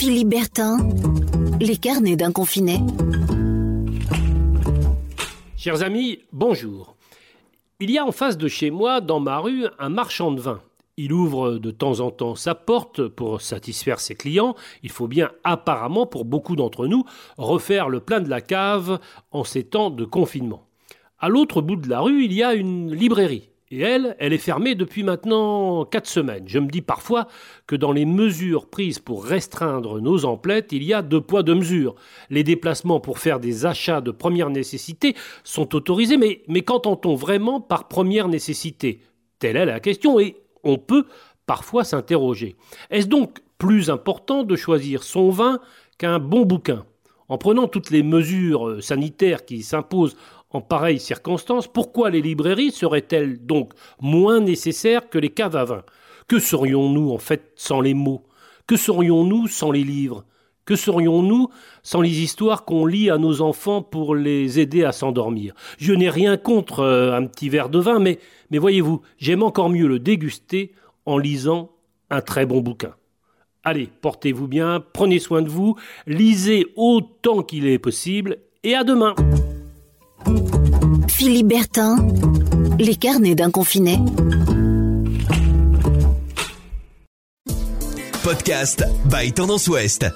Philippe les carnets d'un confiné. Chers amis, bonjour. Il y a en face de chez moi, dans ma rue, un marchand de vin. Il ouvre de temps en temps sa porte pour satisfaire ses clients. Il faut bien, apparemment, pour beaucoup d'entre nous, refaire le plein de la cave en ces temps de confinement. À l'autre bout de la rue, il y a une librairie. Et elle, elle est fermée depuis maintenant quatre semaines. Je me dis parfois que dans les mesures prises pour restreindre nos emplettes, il y a deux poids, deux mesures. Les déplacements pour faire des achats de première nécessité sont autorisés, mais, mais qu'entend-on vraiment par première nécessité? Telle est la question, et on peut parfois s'interroger. Est-ce donc plus important de choisir son vin qu'un bon bouquin? En prenant toutes les mesures sanitaires qui s'imposent en pareilles circonstances, pourquoi les librairies seraient-elles donc moins nécessaires que les caves à vin Que serions-nous en fait sans les mots? Que serions-nous sans les livres? Que serions-nous sans les histoires qu'on lit à nos enfants pour les aider à s'endormir? Je n'ai rien contre euh, un petit verre de vin, mais voyez-vous, j'aime encore mieux le déguster en lisant un très bon bouquin. Allez, portez-vous bien, prenez soin de vous, lisez autant qu'il est possible, et à demain Philippe Bertin, les carnets d'un confiné. Podcast by Tendance Ouest.